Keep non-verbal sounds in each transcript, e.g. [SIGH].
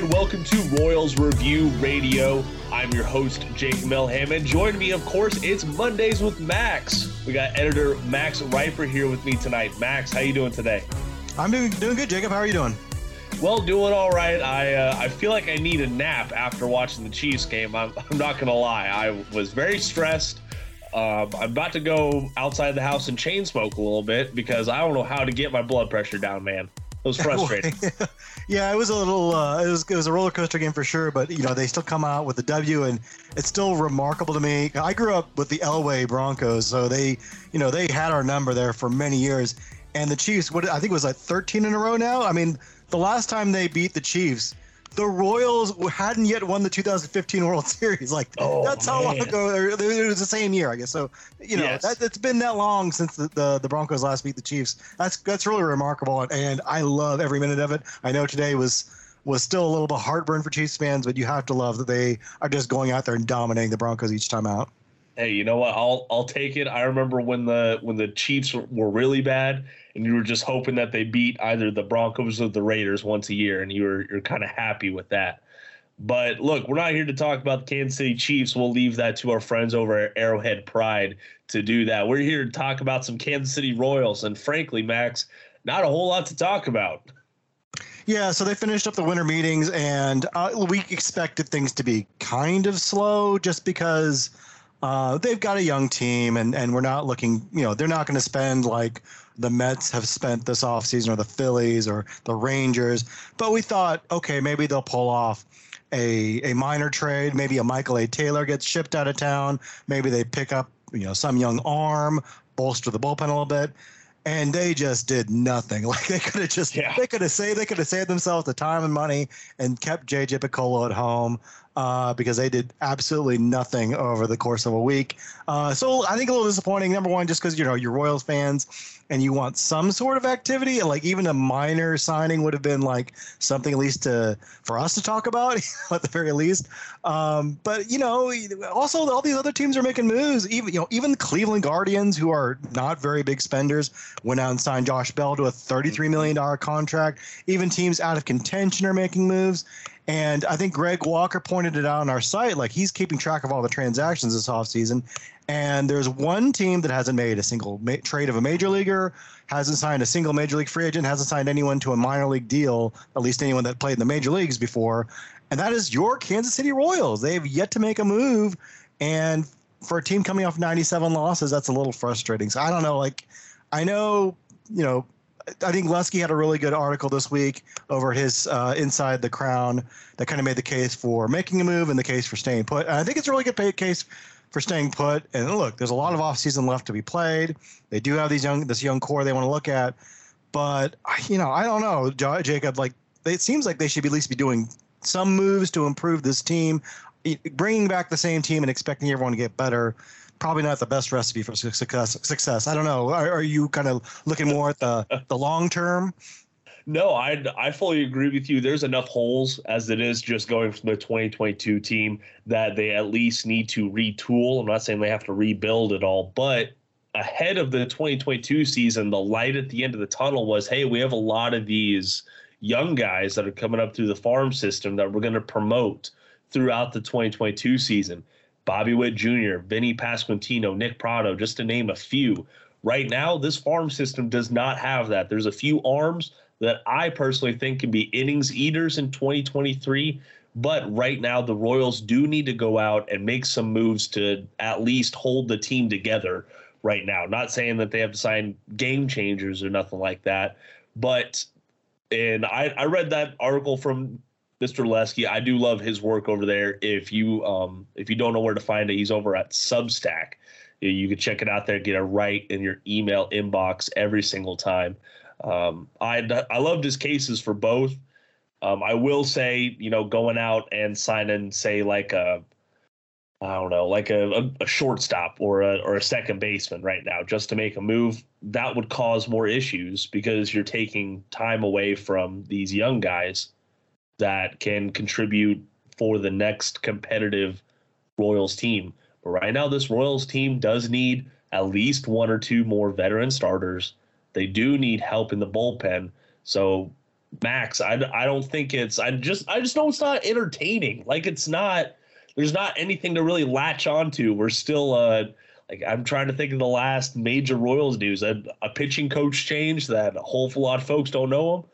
and welcome to Royals Review Radio. I'm your host, Jake Melham, and join me, of course, it's Mondays with Max. We got editor Max Rieper here with me tonight. Max, how you doing today? I'm doing doing good, Jacob. How are you doing? Well, doing all right. I uh, I feel like I need a nap after watching the Chiefs game. I'm, I'm not gonna lie. I was very stressed. Um, I'm about to go outside the house and chain smoke a little bit because I don't know how to get my blood pressure down, man. It was [LAUGHS] frustrating. [LAUGHS] yeah, it was a little. Uh, it was it was a roller coaster game for sure. But you know, they still come out with the W, and it's still remarkable to me. I grew up with the Elway Broncos, so they, you know, they had our number there for many years. And the Chiefs, what I think it was like 13 in a row now. I mean, the last time they beat the Chiefs, the Royals hadn't yet won the 2015 World [LAUGHS] Series. Like oh, that's how long ago. It was the same year, I guess. So you know, yes. that, it's been that long since the, the, the Broncos last beat the Chiefs. That's that's really remarkable, and I love every minute of it. I know today was was still a little bit heartburn for Chiefs fans, but you have to love that they are just going out there and dominating the Broncos each time out. Hey, you know what? I'll I'll take it. I remember when the when the Chiefs were really bad and you were just hoping that they beat either the Broncos or the Raiders once a year, and you were you're kind of happy with that. But look, we're not here to talk about the Kansas City Chiefs. We'll leave that to our friends over at Arrowhead Pride to do that. We're here to talk about some Kansas City Royals, and frankly, Max, not a whole lot to talk about. Yeah, so they finished up the winter meetings, and uh, we expected things to be kind of slow just because uh, they've got a young team, and, and we're not looking, you know, they're not going to spend like the Mets have spent this offseason or the Phillies or the Rangers. But we thought, okay, maybe they'll pull off a, a minor trade. Maybe a Michael A. Taylor gets shipped out of town. Maybe they pick up, you know, some young arm, bolster the bullpen a little bit and they just did nothing. [LAUGHS] Like they could have just yeah. they could have saved they could have saved themselves the time and money and kept JJ Picollo at home uh, because they did absolutely nothing over the course of a week. Uh, so I think a little disappointing. Number one, just because you know you're Royals fans and you want some sort of activity, and like even a minor signing would have been like something at least to for us to talk about [LAUGHS] at the very least. Um, but you know, also all these other teams are making moves. Even you know, even the Cleveland Guardians, who are not very big spenders, went out and signed Josh Bell to a thirty-three million dollar contract. Even teams out of contention are making moves. And I think Greg Walker pointed it out on our site. Like he's keeping track of all the transactions this offseason. And there's one team that hasn't made a single ma- trade of a major leaguer, hasn't signed a single major league free agent, hasn't signed anyone to a minor league deal, at least anyone that played in the major leagues before. And that is your Kansas City Royals. They have yet to make a move. And for a team coming off 97 losses, that's a little frustrating. So I don't know. Like, I know, you know, I think Lesky had a really good article this week over his uh, Inside the Crown that kind of made the case for making a move and the case for staying put. And I think it's a really good case for staying put. And look, there's a lot of offseason left to be played. They do have these young this young core they want to look at, but you know I don't know, Jacob. Like it seems like they should at least be doing some moves to improve this team. Bringing back the same team and expecting everyone to get better probably not the best recipe for success. Success. I don't know. Are, are you kind of looking more at the [LAUGHS] the long term? No, I I fully agree with you. There's enough holes as it is just going from the 2022 team that they at least need to retool. I'm not saying they have to rebuild it all, but ahead of the 2022 season, the light at the end of the tunnel was, hey, we have a lot of these young guys that are coming up through the farm system that we're going to promote throughout the 2022 season. Bobby Witt Jr., Vinny Pasquantino, Nick Pratto, just to name a few. Right now, this farm system does not have that. There's a few arms that I personally think can be innings eaters in 2023. But right now, the Royals do need to go out and make some moves to at least hold the team together right now. Not saying that they have to sign game changers or nothing like that. But, and I, I read that article from Mr. Lesky. I do love his work over there. If you um, if you don't know where to find it, he's over at Substack. You can check it out there. Get it right in your email inbox every single time. Um, I I loved his cases for both. Um, I will say, you know, going out and signing, say, like a, I don't know, like a, a, a, shortstop or a or a second baseman right now, just to make a move, that would cause more issues because you're taking time away from these young guys that can contribute for the next competitive Royals team. But right now, this Royals team does need at least one or two more veteran starters. They do need help in the bullpen. So Max, I, I don't think it's I just I just know it's not entertaining. Like it's not there's not anything to really latch onto. We're still uh like I'm trying to think of the last major Royals news. A, a pitching coach change that a whole lot of folks don't know him.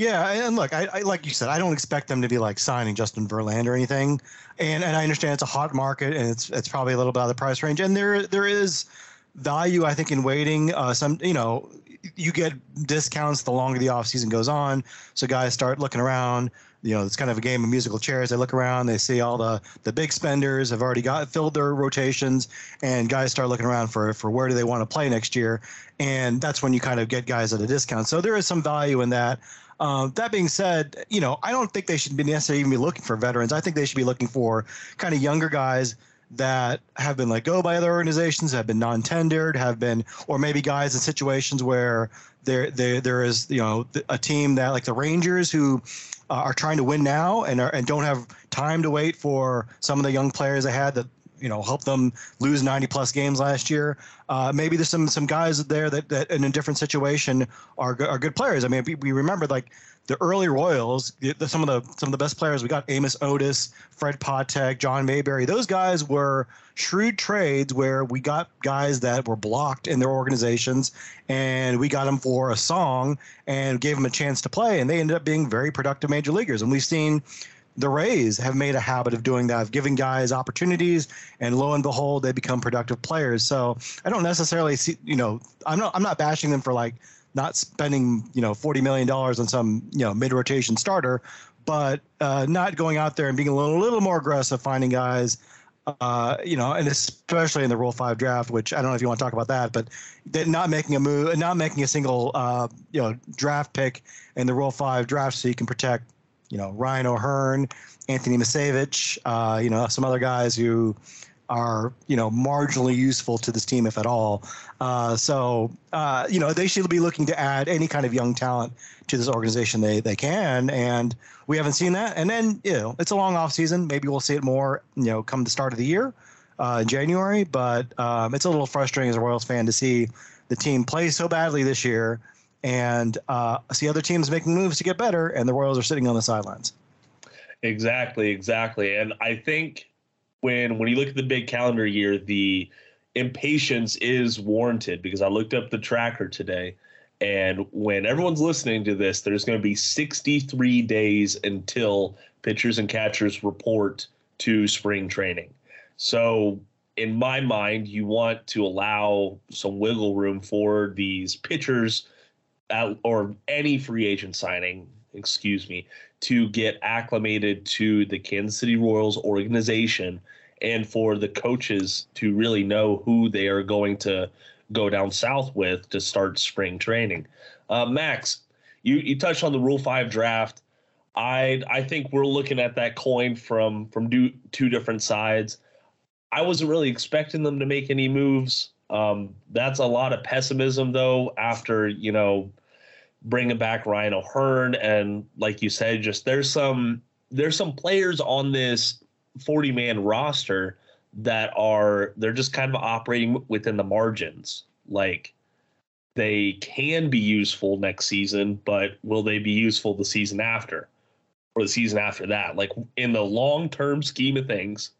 Yeah, and look, I, I, like you said, I don't expect them to be like signing Justin Verlander or anything, and and I understand it's a hot market and it's it's probably a little bit out of the price range, and there there is value I think in waiting. Uh, some you know you get discounts the longer the off season goes on, so guys start looking around you know, it's kind of a game of musical chairs. They look around, they see all the the big spenders have already got filled their rotations, and guys start looking around for for where do they want to play next year, and that's when you kind of get guys at a discount. So there is some value in that. Uh, that being said, you know, I don't think they should be necessarily even be looking for veterans. I think they should be looking for kind of younger guys that have been let go by other organizations, have been non-tendered, have been, or maybe guys in situations where there there there is you know a team that like the Rangers who uh, are trying to win now and are, and don't have time to wait for some of the young players they had that you know help them lose 90 plus games last year. Uh, maybe there's some some guys there that, that in a different situation are are good players. I mean, we, we remember like the early Royals, the, some of the some of the best players we got Amos Otis, Fred Patek, John Mayberry. Those guys were shrewd trades where we got guys that were blocked in their organizations, and we got them for a song and gave them a chance to play, and they ended up being very productive major leaguers. And we've seen the Rays have made a habit of doing that, of giving guys opportunities, and lo and behold, they become productive players. So I don't necessarily see, you know, I'm not I'm not bashing them for like not spending you know forty million dollars on some you know mid rotation starter, but uh, not going out there and being a little, little more aggressive, finding guys. Uh, you know, and especially in the Rule Five draft, which I don't know if you want to talk about that, but not making a move, not making a single, uh, you know, draft pick in the Rule Five draft, so you can protect, you know, Ryan O'Hearn, Anthony Misiewicz, uh, you know, some other guys who, are you know marginally useful to this team if at all. Uh, so uh, you know they should be looking to add any kind of young talent to this organization they they can, and we haven't seen that. And then you know it's a long off season. Maybe we'll see it more you know come the start of the year uh, January. But um, it's a little frustrating as a Royals fan to see the team play so badly this year and uh, see other teams making moves to get better, and the Royals are sitting on the sidelines. Exactly, exactly, and I think when when you look at the big calendar year, the impatience is warranted because I looked up the tracker today. And when everyone's listening to this, there's going to be 63 days until pitchers and catchers report to spring training. So, in my mind, you want to allow some wiggle room for these pitchers at, or any free agent signing, excuse me, to get acclimated to the Kansas City Royals organization and for the coaches to really know who they are going to go down south with to start spring training. Uh, Max, you, you touched on the Rule 5 draft. I I think we're looking at that coin from from do, two different sides. I wasn't really expecting them to make any moves. Um, that's a lot of pessimism, though. After you know bringing back Ryan O'Hearn, and like you said, just there's some there's some players on this 40 man roster that are they're just kind of operating within the margins. Like they can be useful next season, but will they be useful the season after or the season after that? Like in the long term scheme of things,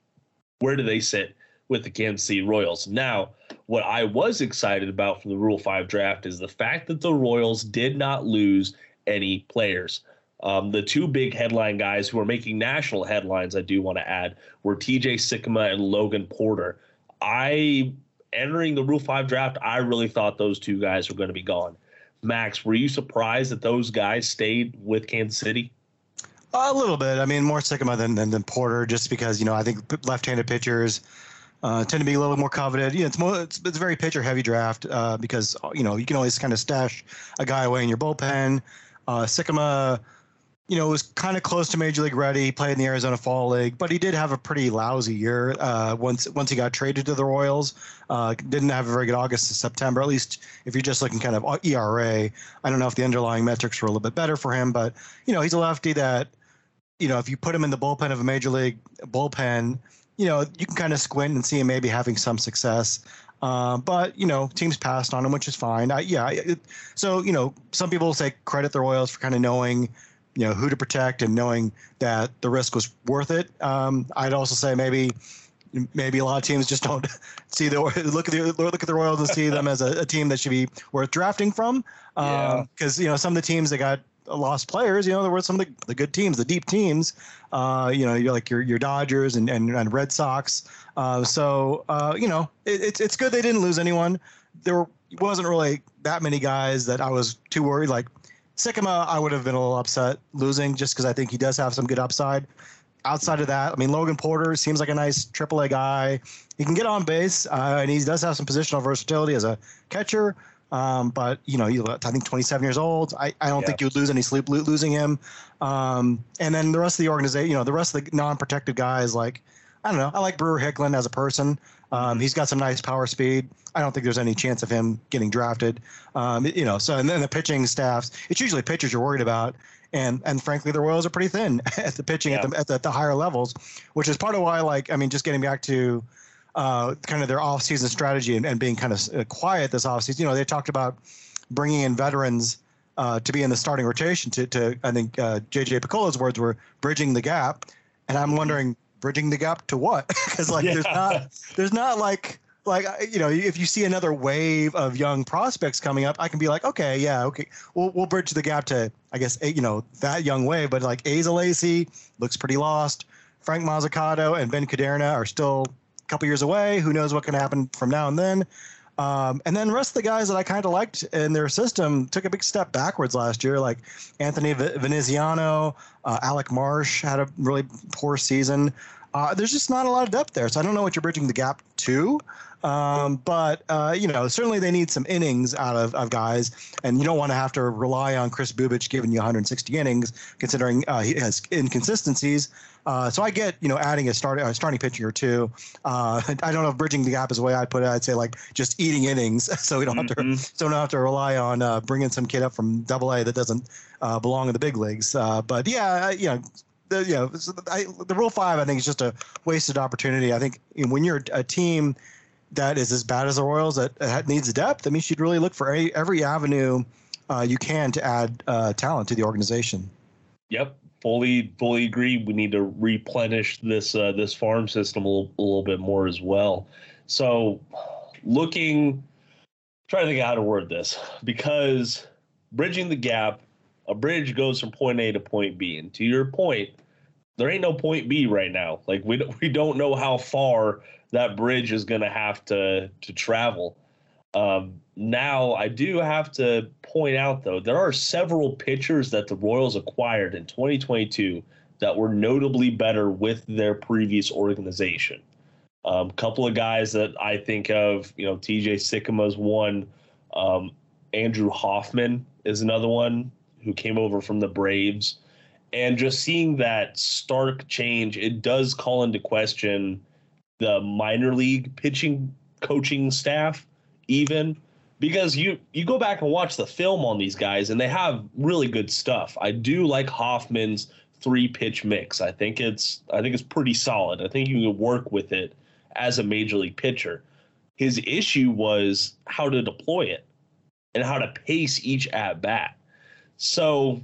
where do they sit with the Kansas City Royals? Now, what I was excited about from the Rule 5 draft is the fact that the Royals did not lose any players. Um, the two big headline guys who are making national headlines, I do want to add, were TJ Sikkema and Logan Porter. I, entering the Rule 5 draft, I really thought those two guys were going to be gone. Max, were you surprised that those guys stayed with Kansas City? A little bit. I mean, more Sikkema than, than, than Porter, just because, you know, I think left handed pitchers uh, tend to be a little more coveted. You know, it's more it's, it's very pitcher heavy draft uh, because you know you can always kind of stash a guy away in your bullpen. Uh, you know, was kind of close to major league ready. Played in the Arizona Fall League, but he did have a pretty lousy year uh, once once he got traded to the Royals. Uh, didn't have a very good August to September. At least if you're just looking kind of ERA, I don't know if the underlying metrics were a little bit better for him, but you know, he's a lefty that, you know, if you put him in the bullpen of a major league bullpen, you know, you can kind of squint and see him maybe having some success. Uh, but you know, teams passed on him, which is fine. I, yeah. It, so you know, some people say credit the Royals for kind of knowing, you know, who to protect and knowing that the risk was worth it. Um, I'd also say maybe maybe a lot of teams just don't [LAUGHS] see the look at the look at the Royals and see them as a, a team that should be worth drafting from. Because um, you know some of the teams that got lost players, you know, there were some of the, the good teams, the deep teams. Uh, you know, you're like your your Dodgers and and, and Red Sox. Uh, so uh, you know, it, it's it's good they didn't lose anyone. There wasn't really that many guys that I was too worried. Like Sikkema, I would have been a little upset losing just because I think he does have some good upside outside of that, I mean, Logan Porter seems like a nice AAA guy. He can get on base, uh, and he does have some positional versatility as a catcher. Um, but you know, he, I think 27 years old. I, I don't yeah. think you would lose any sleep lo- losing him. Um, and then the rest of the organization, you know, the rest of the non-protected guys, like I don't know. I like Brewer Hicklin as a person. Um, he's got some nice power speed. I don't think there's any chance of him getting drafted. Um, you know, so and then the pitching staffs. It's usually pitchers you're worried about, and and frankly the Royals are pretty thin [LAUGHS] at the pitching yeah. at, the, at the, at the higher levels, which is part of why like I mean just getting back to uh, kind of their off-season strategy and, and being kind of uh, quiet this off-season. You know they talked about bringing in veterans uh, to be in the starting rotation. To, to I think uh, JJ Picollo's words were bridging the gap, and I'm wondering bridging the gap to what? [LAUGHS] Because like yeah. there's not there's not like like you know if you see another wave of young prospects coming up i can be like okay yeah okay we'll, we'll bridge the gap to i guess you know that young wave but like Asa Lacy looks pretty lost frank Mozzicato and ben Kudrna are still couple years away who knows what can happen from now and then um, and then the rest of the guys that I kind of liked in their system took a big step backwards last year, like Anthony Veneziano, uh, Alec Marsh had a really poor season. Uh, there's just not a lot of depth there. So I don't know what you're bridging the gap to. Um, but uh, you know, certainly they need some innings out of, of guys, and you don't want to have to rely on Kris Bubic giving you 160 innings, considering uh, he has inconsistencies. Uh, so I get you know adding a, start, a starting pitcher or two. Uh, [LAUGHS] I don't know if bridging the gap is the way I'd put it. I'd say like just eating innings, [LAUGHS] so we don't have mm-hmm. to so we don't have to rely on uh, bringing some kid up from Double A that doesn't uh, belong in the big leagues. but yeah, you know the, you know, I, the Rule Five, I think, is just a wasted opportunity. I think when you're a team that is as bad as the Royals that needs depth, I mean, you should really look for every, every avenue uh, you can to add uh, talent to the organization. Yep, fully fully agree. We need to replenish this uh, this farm system a little, a little bit more as well. So, looking, trying to think how to word this because bridging the gap, a bridge goes from point A to point B, and to your point, there ain't no point B right now. Like we we don't know how far that bridge is going to have to to travel. Um, now, I do have to point out though there are several pitchers that the Royals acquired in 2022 that were notably better with their previous organization. A um, couple of guys that I think of, you know, TJ Sikkema's one. Um, Andrew Hoffman is another one who came over from the Braves. And just seeing that stark change, it does call into question the minor league pitching coaching staff even because you you go back and watch the film on these guys and they have really good stuff. I do like Hoffman's three pitch mix. I think it's I think it's pretty solid. I think you can work with it as a major league pitcher. His issue was how to deploy it and how to pace each at bat. So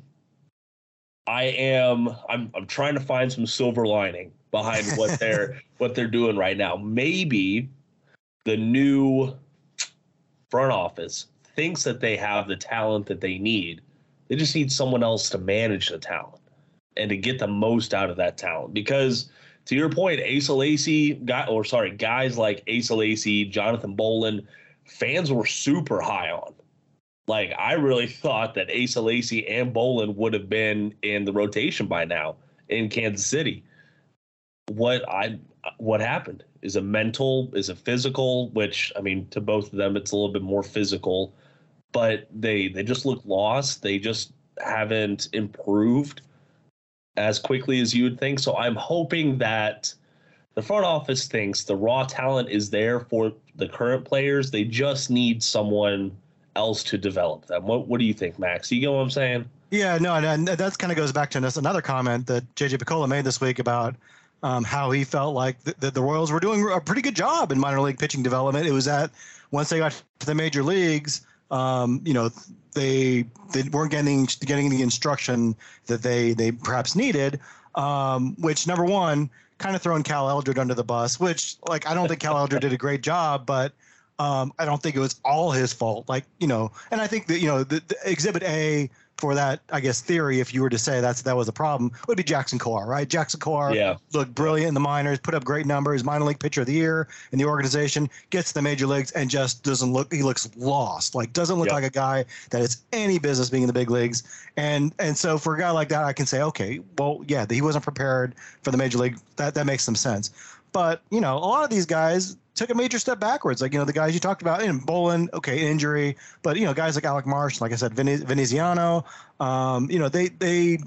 I am I'm I'm trying to find some silver lining behind what [LAUGHS] they're what they're doing right now. Maybe the new front office thinks that they have the talent that they need. They just need someone else to manage the talent and to get the most out of that talent. Because to your point, Asa Lacy, guy, or sorry, guys like Asa Lacy, Jonathan Bowlan, fans were super high on. Like I really thought that Asa Lacy and Bowlan would have been in the rotation by now in Kansas City what I what happened is a mental is a physical which i mean to both of them it's a little bit more physical but they they just look lost. They just haven't improved as quickly as you would think. So i'm hoping that the front office thinks the raw talent is there for the current players. They just need someone else to develop them. What what do you think max? You get what i'm saying? Yeah no and, that kind of goes back to another comment that jj Picollo made this week about um, how he felt like the, the Royals were doing a pretty good job in minor league pitching development. It was that once they got to the major leagues, um, you know, they they weren't getting getting the instruction that they they perhaps needed. Um, which number one, kind of throwing Cal Eldred under the bus. Which like I don't think Cal Eldred did a great job, but um, I don't think it was all his fault. Like you know, and I think that you know the, the Exhibit A for that, I guess, theory, if you were to say that's that was a problem, would be Jackson Kowar, right? Jackson Kowar yeah. looked brilliant in the minors, put up great numbers, minor league pitcher of the year in the organization, gets to the major leagues and just doesn't look. He looks lost. Like doesn't look like a guy that has any business being in the big leagues. And and so for a guy like that, I can say, okay, well, yeah, he wasn't prepared for the major league. That that makes some sense. But you know, a lot of these guys took a major step backwards. Like you know, the guys you talked about in Bowlan, okay, injury, but you know, guys like Alec Marsh, like I said, Veneziano, um, you know, they they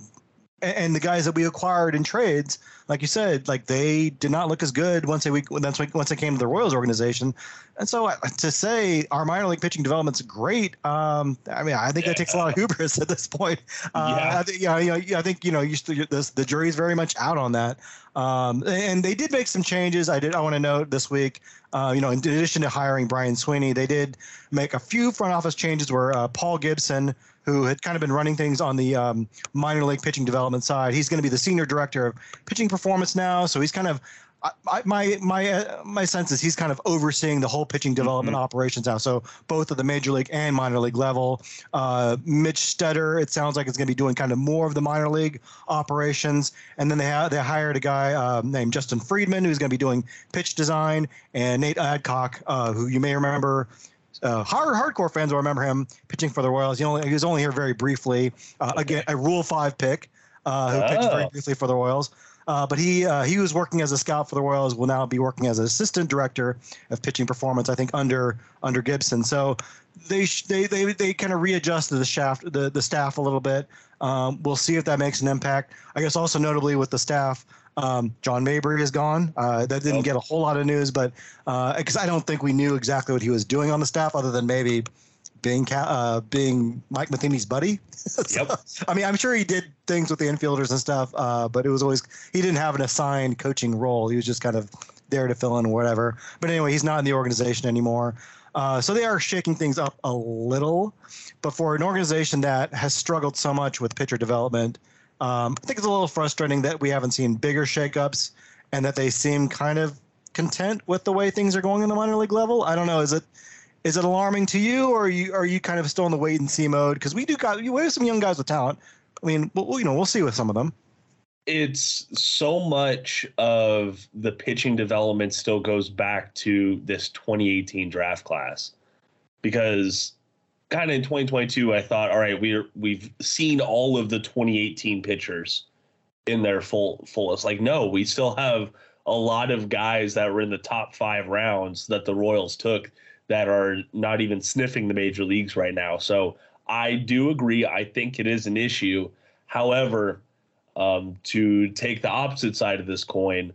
and the guys that we acquired in trades, like you said, like they did not look as good once they once once they came to the Royals organization. And so uh, to say our minor league pitching development's great, um, I mean, I think that takes a lot of hubris at this point. Uh, yeah. I think, yeah, you know, I think you know, you still, this, the jury's very much out on that. Um, and they did make some changes. I did. I want to note this week. Uh, you know, in addition to hiring Brian Sweeney, they did make a few front office changes where uh, Paul Gibson, who had kind of been running things on the um, minor league pitching development side. He's going to be the senior director of pitching performance now. So he's kind of I, my my uh, my sense is he's kind of overseeing the whole pitching development mm-hmm. operations now. So both at the major league and minor league level. Uh, Mitch Stetter, it sounds like it's going to be doing kind of more of the minor league operations. And then they ha- they hired a guy uh, named Justin Friedman who's going to be doing pitch design, and Nate Adcock, uh, who you may remember uh, hard hardcore fans will remember him pitching for the Royals. He, only, he was only here very briefly. Uh, again, a Rule Five pick uh, who oh. pitched very oh. briefly for the Royals. Uh, but he uh, he was working as a scout for the Royals. Will now be working as an assistant director of pitching performance. I think under under Gibson. So they they they, they kind of readjusted the shaft the the staff a little bit. Um, we'll see if that makes an impact. I guess also notably with the staff, um, John Mabry is gone. Uh, that didn't get a whole lot of news, but because uh, I don't think we knew exactly what he was doing on the staff, other than maybe being uh, being Mike Matheny's buddy. so, [LAUGHS] yep. I mean, I'm sure he did things with the infielders and stuff, uh, but it was always he didn't have an assigned coaching role. He was just kind of there to fill in whatever. But anyway, he's not in the organization anymore. Uh, so they are shaking things up a little. But for an organization that has struggled so much with pitcher development, um, I think it's a little frustrating that we haven't seen bigger shakeups and that they seem kind of content with the way things are going in the minor league level. I don't know. Is it is it alarming to you, or are you are you kind of still in the wait and see mode? Because we do got we have some young guys with talent. I mean, we'll, you know, we'll see with some of them. It's so much of the pitching development still goes back to this 2018 draft class, because kind of in 2022, I thought, all right, we're we've seen all of the 2018 pitchers in their full fullest. Like, no, we still have a lot of guys that were in the top five rounds that the Royals took that are not even sniffing the major leagues right now. So I do agree. I think it is an issue. However, um, to take the opposite side of this coin,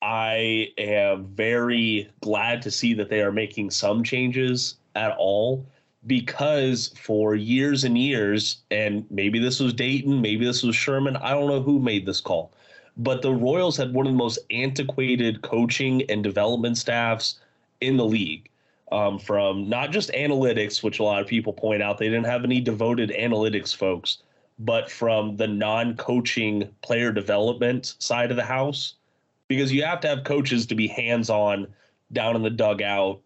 I am very glad to see that they are making some changes at all because for years and years, and maybe this was Dayton, maybe this was Sherman, I don't know who made this call, but the Royals had one of the most antiquated coaching and development staffs in the league um, from not just analytics, which a lot of people point out they didn't have any devoted analytics folks, but from the non coaching player development side of the house. Because you have to have coaches to be hands on down in the dugout,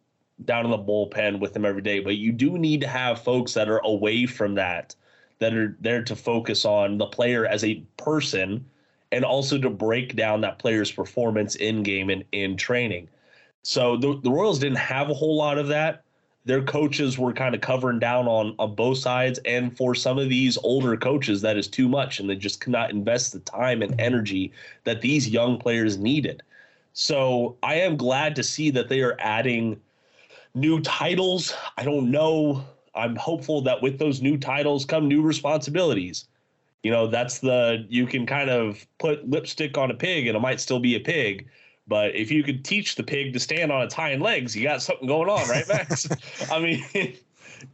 down in the bullpen with them every day. But you do need to have folks that are away from that, that are there to focus on the player as a person and also to break down that player's performance in game and in training. So the, the Royals didn't have a whole lot of that. Their coaches were kind of covering down on, on both sides. And for some of these older coaches, that is too much. And they just cannot invest the time and energy that these young players needed. So I am glad to see that they are adding new titles. I don't know. I'm hopeful that with those new titles come new responsibilities. You know, that's the, you can kind of put lipstick on a pig and it might still be a pig but if you could teach the pig to stand on its hind legs, you got something going on, right, Max? [LAUGHS] I mean,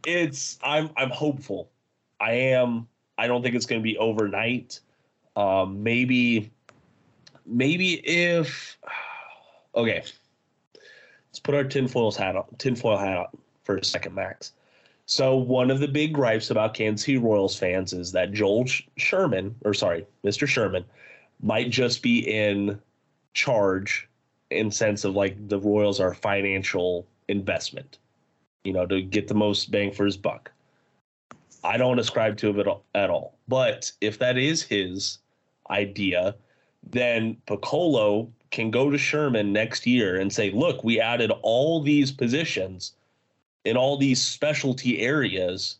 it's I'm I'm hopeful. I am. I don't think it's going to be overnight. Um, maybe maybe if [SIGHS] okay, let's put our tinfoil hat on tinfoil hat on for a second, Max. So one of the big gripes about Kansas City Royals fans is that Joel Sherman, or sorry, Mr. Sherman, might just be in charge in sense of like the Royals are financial investment, you know, to get the most bang for his buck. I don't ascribe to it at all. But if that is his idea, then Picollo can go to Sherman next year and say, look, we added all these positions in all these specialty areas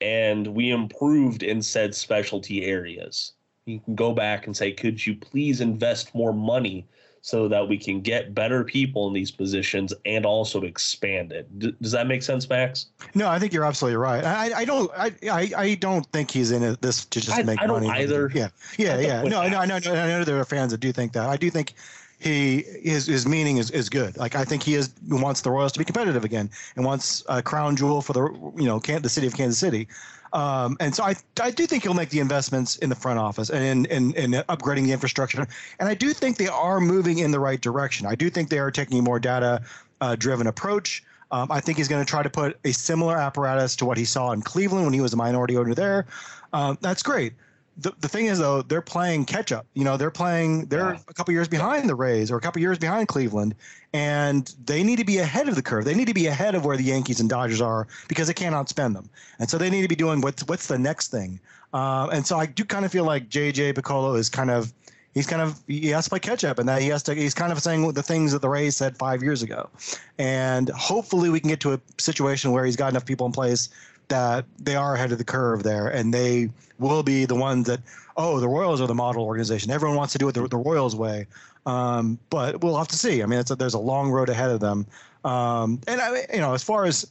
and we improved in said specialty areas. You can go back and say, could you please invest more money so that we can get better people in these positions and also expand it. D- does that make sense, Max? No, I think you're absolutely right. I, I don't I, I, I don't think he's in it this to just I, make I money. either. Yeah, yeah, yeah. No, I know, I know, [LAUGHS] I know there are fans that do think that. I do think he his his meaning is, is good. Like I think he is wants the Royals to be competitive again and wants a crown jewel for the you know the city of Kansas City. Um, and so I, I do think he'll make the investments in the front office and in, in, in upgrading the infrastructure. And I do think they are moving in the right direction. I do think they are taking a more data uh, driven approach. Um, I think he's going to try to put a similar apparatus to what he saw in Cleveland when he was a minority owner there. Um, that's great the, the thing is though they're playing catch up. You know they're playing they're yeah. a couple years behind the rays or a couple years behind cleveland and they need to be ahead of the curve. They need to be ahead of where the yankees and dodgers are because they can't outspend them. And so they need to be doing what's what's the next thing. Uh, and so i do kind of feel like jj picollo is kind of he's kind of he has to play catch up and that he has to he's kind of saying the things that the rays said five years ago. And hopefully we can get to a situation where he's got enough people in place that they are ahead of the curve there, and they will be the ones that oh the Royals are the model organization. Everyone wants to do it the, the Royals way, um, but we'll have to see. I mean, a, there's a long road ahead of them, um, and I, you know as far as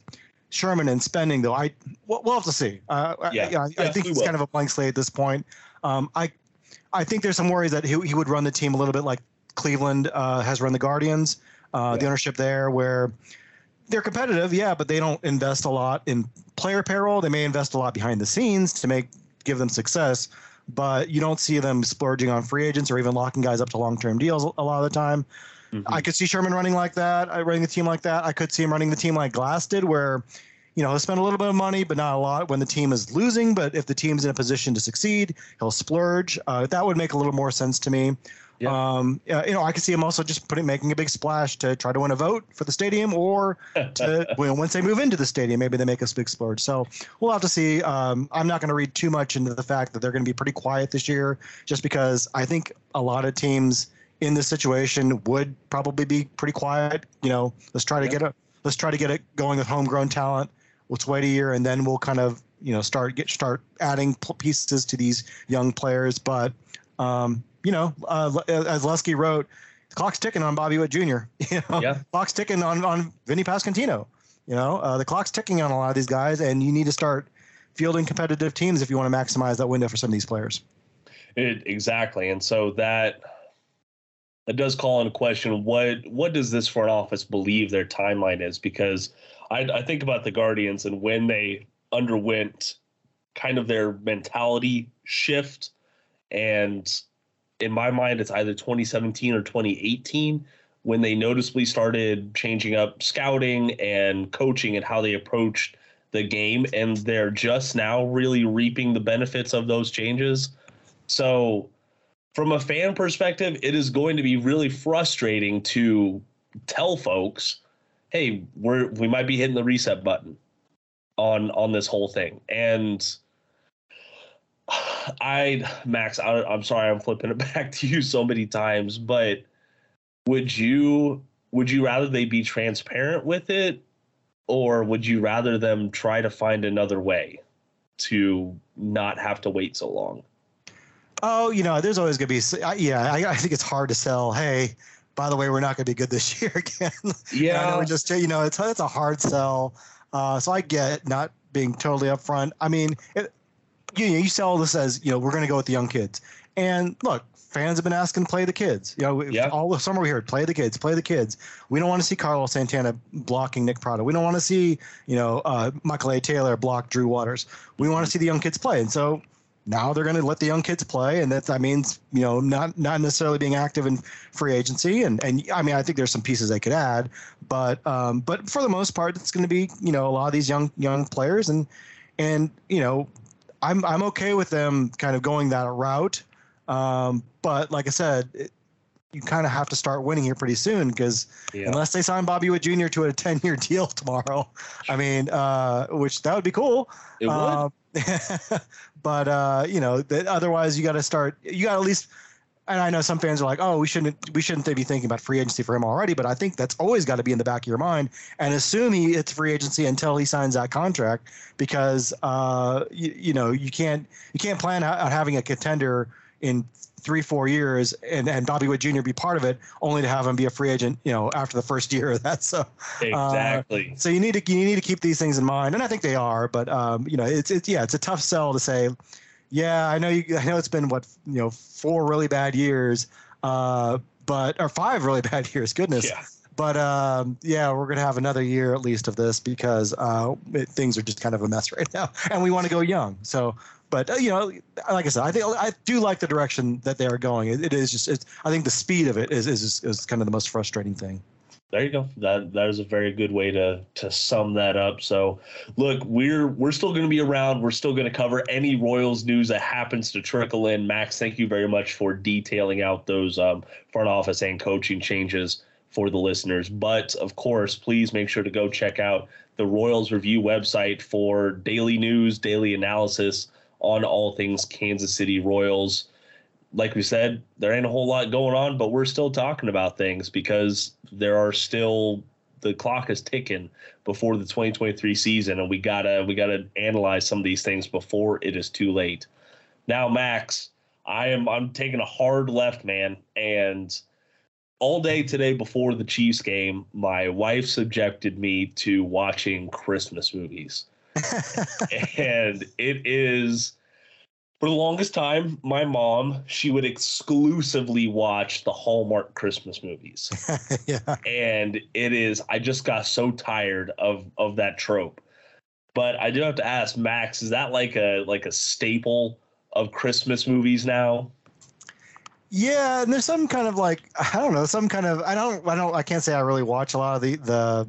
Sherman and spending though, I we'll, we'll have to see. Uh, yeah, I, I, I think it's kind of a blank slate at this point. Um, I I think there's some worries that he, he would run the team a little bit like Cleveland uh, has run the Guardians, uh, yeah. the ownership there, where they're competitive, yeah, but they don't invest a lot in player payroll. They may invest a lot behind the scenes to make give them success, but you don't see them splurging on free agents or even locking guys up to long term deals a lot of the time. Mm-hmm. I could see Sherman running like that, uh, running the team like that. I could see him running the team like Glass did, where you know he'll spend a little bit of money, but not a lot when the team is losing. But if the team's in a position to succeed, he'll splurge. Uh, that would make a little more sense to me. Yeah. Um, you know, I could see him also just putting making a big splash to try to win a vote for the stadium, or to, [LAUGHS] well, once they move into the stadium, maybe they make a big splurge. So we'll have to see. Um, I'm not going to read too much into the fact that they're going to be pretty quiet this year, just because I think a lot of teams in this situation would probably be pretty quiet. You know, let's try to yeah. get a let's try to get it going with homegrown talent. Let's wait a year, and then we'll kind of you know start get start adding pieces to these young players. But um, you know, uh, as Lesky wrote, the clock's ticking on Bobby Witt Jr. [LAUGHS] You know, yeah. clock's ticking on on Vinny Pasquantino. You know, uh, the clock's ticking on a lot of these guys, and you need to start fielding competitive teams if you want to maximize that window for some of these players. It, exactly, and so that that does call into question what what does this front office believe their timeline is? Because I, I think about the Guardians and when they underwent kind of their mentality shift and in my mind, it's either 2017 or 2018 when they noticeably started changing up scouting and coaching and how they approached the game. And they're just now really reaping the benefits of those changes. So, from a fan perspective, it is going to be really frustrating to tell folks, "Hey, we're we might be hitting the reset button on on this whole thing." And I Max, I, I'm sorry, I'm flipping it [LAUGHS] back to you so many times, but would you would you rather they be transparent with it, or would you rather them try to find another way to not have to wait so long? Oh, you know, there's always going to be, yeah, I, I, think it's hard to sell. Hey, by the way, we're not going to be good this [LAUGHS] year again. Yeah. I know just, you know, it's, it's a hard sell. Uh, so I get not being totally upfront. I mean, it, you know, you sell this as you know we're going to go with the young kids, and look, fans have been asking to play the kids. You know, yeah. all the summer we heard play the kids, play the kids. We don't want to see Carlos Santana blocking Nick Pratto. We don't want to see you know uh, Michael A. Taylor block Drew Waters. We want to see the young kids play, and so now they're going to let the young kids play, and that that means you know not not necessarily being active in free agency. And and I mean I think there's some pieces they could add, but um, but for the most part, it's going to be you know a lot of these young young players, and and you know I'm I'm okay with them kind of going that route. Um, but like I said, it, you kind of have to start winning here pretty soon because yeah. unless they sign Bobby Witt Jr. to a [LAUGHS] 10 year deal tomorrow, I mean, uh, which that would be cool. It would. Um, [LAUGHS] but uh, you know, that otherwise you got to start. You got to at least. And I know some fans are like, "Oh, we shouldn't we shouldn't be thinking about free agency for him already?" But I think that's always got to be in the back of your mind and assume he it's free agency until he signs that contract because uh, you, you know you can't you can't plan on having a contender in three, four years and, and Bobby Witt Jr. be part of it, only to have him be a free agent, you know, after the first year of that. So exactly. Uh, so you need to you need to keep these things in mind, and I think they are. But um, you know, it's it's yeah, it's a tough sell to say. Yeah, I know you. I know it's been what you know four really bad years, uh, but or five really [LAUGHS] bad years. Goodness. Yeah. But um, yeah, we're gonna have another year at least of this because uh, it, things are just kind of a mess [LAUGHS] right now, and we want to go young. So but uh, you know, like I said, I think I do like the direction that they are going. it, it is just, it's, I think the speed of it is, is is kind of the most frustrating thing. There you go. That that is a very good way to to sum that up. So, look, we're we're still going to be around. We're still going to cover any Royals news that happens to trickle in. Max, thank you very much for detailing out those um, front office and coaching changes for the listeners. But of course, please make sure to go check out the Royals Review website for daily news, daily analysis on all things Kansas City Royals. Like we said, there ain't a whole lot going on, but we're still talking about things because there are still the clock is ticking before the 2023 season, and we gotta we gotta analyze some of these things before it is too late. Now, Max, I am I'm taking a hard left, man, and all day today before the Chiefs game, my wife subjected me to watching Christmas movies. [LAUGHS] and it is for the longest time, my mom, she would exclusively watch the Hallmark Christmas movies. [LAUGHS] yeah. And it is I just got so tired of of that trope. But I do have to ask Max, is that like a like a staple of Christmas movies now? Yeah, and there's some kind of like I don't know, some kind of I don't I don't I can't say I really watch a lot of the the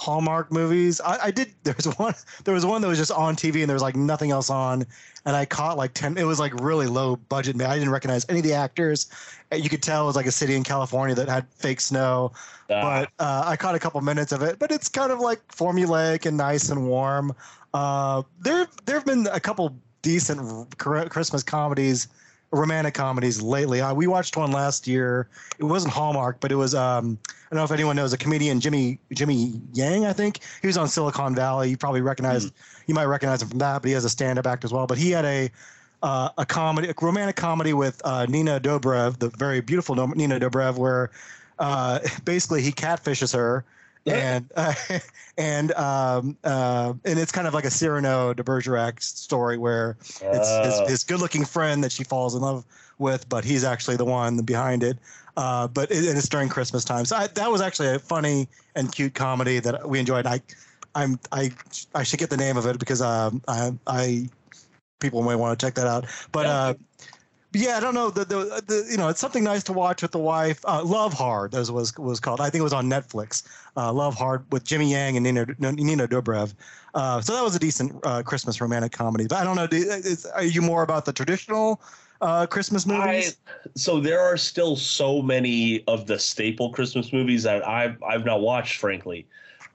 Hallmark movies. I, I did. [LAUGHS] There was one. There was one that was just on TV, and there was like nothing else on. And I caught like ten. It was like really low budget. Man, I didn't recognize any of the actors. You could tell it was like a city in California that had fake snow. Ah. But uh, I caught a couple minutes of it. But it's kind of like formulaic and nice and warm. Uh, there, there have been a couple decent Christmas comedies romantic comedies lately. Uh, we watched one last year. It wasn't Hallmark, but it was. Um, I don't know if anyone knows a comedian Jimmy Jimmy Yang. I think he was on Silicon Valley. You probably recognize Mm. You might recognize him from that, but he has a stand-up act as well. But he had a uh, a comedy, a romantic comedy with uh, Nina Dobrev, the very beautiful Nina Dobrev, where uh, [LAUGHS] basically he catfishes her and uh, [LAUGHS] and um, uh, and it's kind of like a Cyrano de Bergerac story where it's his, oh. his, good-looking friend that she falls in love with, but he's actually the one behind it. Uh, but it, it's during Christmas time, so I, that was actually a funny and cute comedy that we enjoyed. I, I'm I I should get the name of it because um, I I people may want to check that out. But yeah. uh, yeah, I don't know. The, the, the you know it's something nice to watch with the wife. Uh, Love Hard, as was was called. I think it was on Netflix. Uh, Love Hard with Jimmy Yang and Nina Nina Dobrev. Uh, so that was a decent uh, Christmas romantic comedy. But I don't know. Do, is, are you more about the traditional uh, Christmas movies? I, so there are still so many of the staple Christmas movies that I've I've not watched, frankly.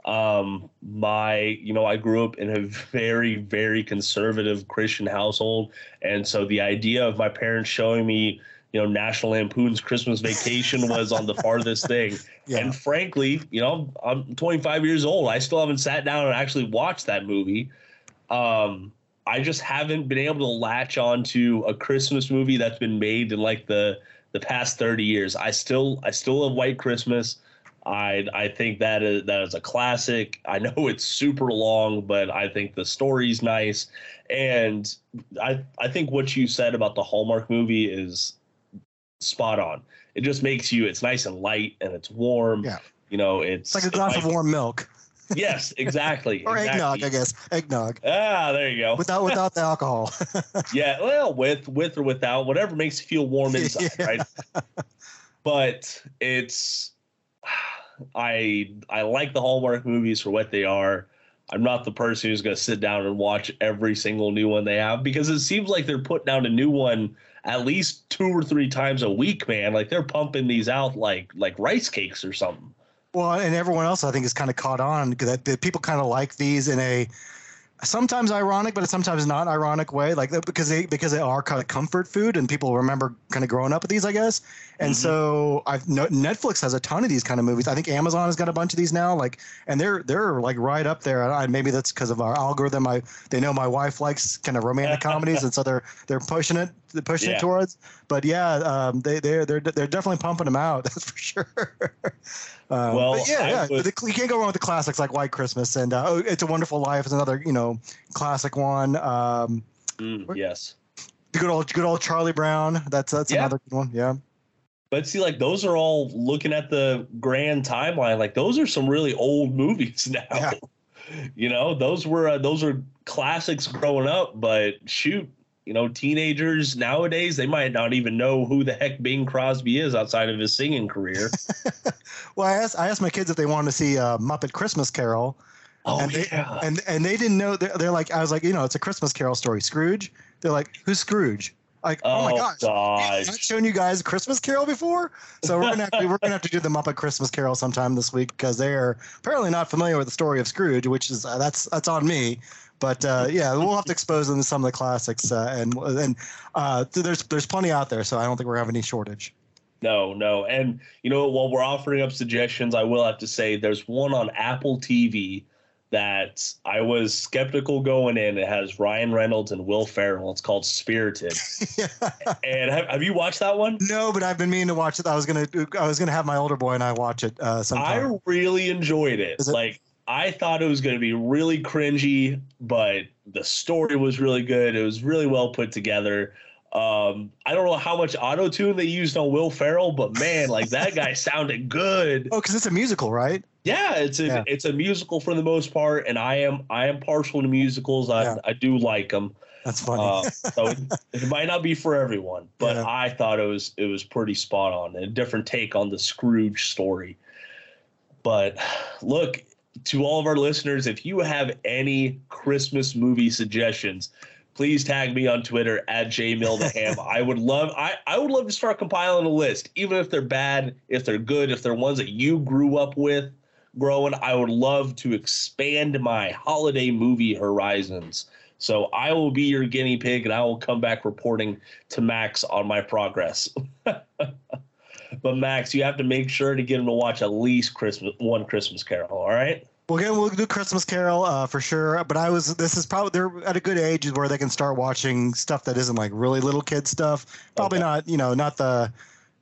Um, my, you know, I grew up in a very, very conservative Christian household. And so the idea of my parents showing me, you know, National Lampoon's Christmas Vacation was on the [LAUGHS] farthest thing. Yeah. And frankly, you know, I'm 25 years old. I still haven't sat down and actually watched that movie. Um, I just haven't been able to latch on to a Christmas movie that's been made in like the the past 30 years. I still I still love White Christmas. I I think that is that is a classic. I know [LAUGHS] it's super long, but I think the story's nice, and I I think what you said about the Hallmark movie is spot on. It just makes you. It's nice and light, and it's warm. Yeah. You know, it's, it's like a glass of warm milk. yes, exactly. [LAUGHS] or exactly. eggnog, I guess. Eggnog. Ah, there you go. Without without the alcohol. [LAUGHS] yeah, well, with with or without, whatever makes you feel warm inside, Yeah. right? But it's I I like the Hallmark movies for what they are. I'm not the person who's going to sit down and watch every single new one they have because it seems like they're putting out a new one at least two or three times a week, man. Like they're pumping these out like like rice cakes or something. Well, and everyone else I think is kind of caught on that that people kind of like these in a sometimes ironic, but sometimes not ironic way, like because they because they are kind of comfort food, and people remember kind of growing up with these, I guess. And Mhm. so I've no, Netflix has a ton of these kind of movies. I think Amazon has got a bunch of these now, like, and they're they're like right up there. I, maybe that's because of our algorithm. I they know my wife likes kind of romantic comedies, [LAUGHS] and so they're they're pushing it, pushing Yeah. it towards. But yeah, um, they they're they're they're definitely pumping them out. [LAUGHS] That's for sure. Um, Well, but yeah, I yeah, would- the, you can't go wrong with the classics like White Christmas and uh, oh, It's a Wonderful Life is another you know classic one. Um, Mm, yes. the good old good old Charlie Brown. That's that's Yeah. another good one. Yeah. But see, like those are all looking at the grand timeline. Like those are some really old movies [LAUGHS] now. Yeah. You know, those were uh, those are classics growing up. But shoot, you know, teenagers nowadays they might not even know who the heck Bing Crosby is outside of his singing career. [LAUGHS] Well, I asked I asked my kids if they wanted to see uh, Muppet Christmas Carol, oh and they, yeah, and and they didn't know. They're, they're like, I was like, you know, it's a Christmas Carol story. Scrooge. They're like, who's Scrooge? Like, oh, my gosh. gosh. I've shown you guys Christmas Carol before, so we're gonna have to, we're gonna have to do the Muppet Christmas Carol sometime this week because they're apparently not familiar with the story of Scrooge, which is uh, that's that's on me. But uh, yeah, we'll have to expose them to some of the classics, uh, and and uh, there's there's plenty out there, so I don't think we're having any shortage. No, no. And you know, while we're offering up suggestions, I will have to say there's one on Apple TV that I was skeptical going in. It has Ryan Reynolds and Will Ferrell. It's called Spirited. [LAUGHS] yeah. and have, have you watched that one? no, but I've been meaning to watch it. I was gonna I was gonna have my older boy and I watch it uh, sometime. I really enjoyed it. It- Like I thought it was going to be really cringy, but the story was really good. It was really well put together. Um, I don't know how much auto tune they used on Will Ferrell, but man, like that guy [LAUGHS] sounded good. oh, because it's a musical, right? Yeah, it's a Yeah. it's a musical for the most part, and I am I am partial to musicals. I Yeah. I do like them. That's funny. Uh, so [LAUGHS] it, it might not be for everyone, but Yeah. I thought it was it was pretty spot on. and A different take on the Scrooge story. But look, to all of our listeners, if you have any Christmas movie suggestions, please tag me on Twitter at jmildaham. [LAUGHS] I would love I, I would love to start compiling a list, even if they're bad, if they're good, if they're ones that you grew up with growing. I would love to expand my holiday movie horizons. So I will be your guinea pig and I will come back reporting to Max on my progress. [LAUGHS] but Max, you have to make sure to get him to watch at least Christmas one Christmas Carol, all right? Well, again, we'll do Christmas Carol uh, for sure. But I was, this is probably they're at a good age where they can start watching stuff that isn't like really little kid stuff. Probably Okay. not, you know, not the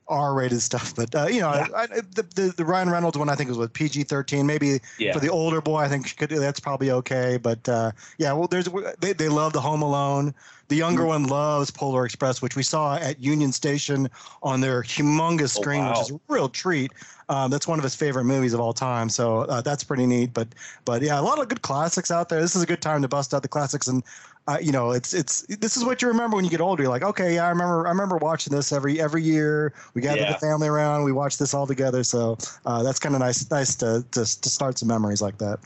R-rated stuff, but uh, you know, Yeah. I, I, the, the the Ryan Reynolds one I think was with PG-13. Maybe Yeah. for the older boy, I think could, that's probably okay. But uh, yeah, well, there's they they love the Home Alone. The younger Mm-hmm. one loves Polar Express, which we saw at Union Station on their humongous Oh, screen, which is a real treat. Um, that's one of his favorite movies of all time. So uh, that's pretty neat. But but yeah, a lot of good classics out there. This is a good time to bust out the classics, and uh, you know, it's it's this is what you remember when you get older. You're like, okay, yeah, I remember I remember watching this every every year. We gathered Yeah. the family around, we watched this all together. So uh, that's kind of nice nice to, to to start some memories like that.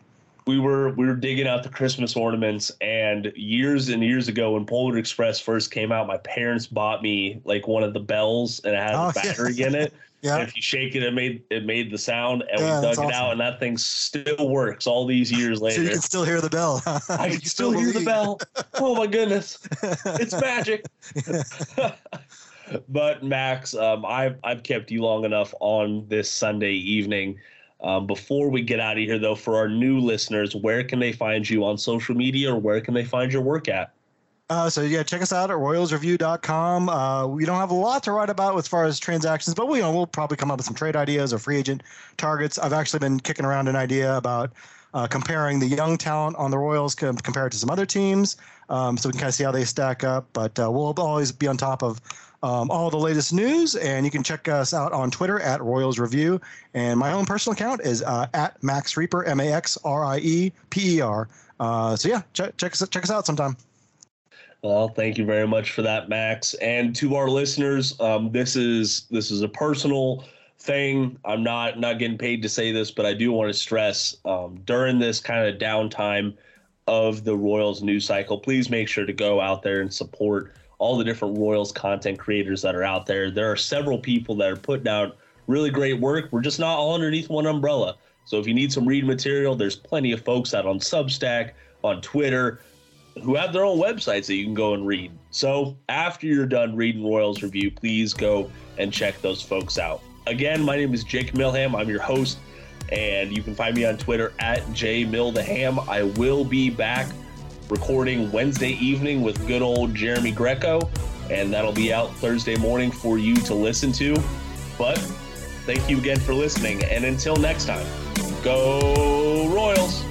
We were we were digging out the Christmas ornaments, and years and years ago, when Polar Express first came out, my parents bought me like one of the bells, and it had Oh, a [LAUGHS] yeah. battery in it. Yeah. And if you shake it, it made it made the sound, and Yeah, we dug it awesome. out, and that thing still works all these years So later. [LAUGHS] you can still hear the bell. I can still hear the bell. Oh my goodness, it's [LAUGHS] magic. but Max, um, I've I've kept you long enough on this Sunday evening. Um, before we get out of here, though, for our new listeners, where can they find you on social media, or where can they find your work at? Uh, so yeah, check us out at royalsreview.com. Uh, we don't have a lot to write about as far as transactions, but we you know we'll probably come up with some trade ideas or free agent targets. I've actually been kicking around an idea about uh, comparing the young talent on the Royals com- compared to some other teams, um, so we can kind of see how they stack up. But uh, we'll always be on top of um, all the latest news. And you can check us out on Twitter at Royals Review. And my own personal account is uh, at Max Rieper, M A X R I E P E R. Uh, so yeah, check, check, us, check us out sometime. Well, thank you very much for that, Max. And to our listeners, um, this is this is a personal thing. I'm not not getting paid to say this, but I do want to stress um, during this kind of downtime of the Royals news cycle, please make sure to go out there and support all the different Royals content creators that are out there. There are several people that are putting out really great work. We're just not all underneath one umbrella. So if you need some read material, there's plenty of folks out on Substack, on Twitter, who have their own websites that you can go and read. So after you're done reading Royals Review, please go and check those folks out. Again, my name is Jake Milham. I'm your host, and you can find me on Twitter at jmildaham. I will be back recording Wednesday evening with good old Jeremy Greco, and that'll be out Thursday morning for you to listen to. But thank you again for listening, and until next time, go Royals!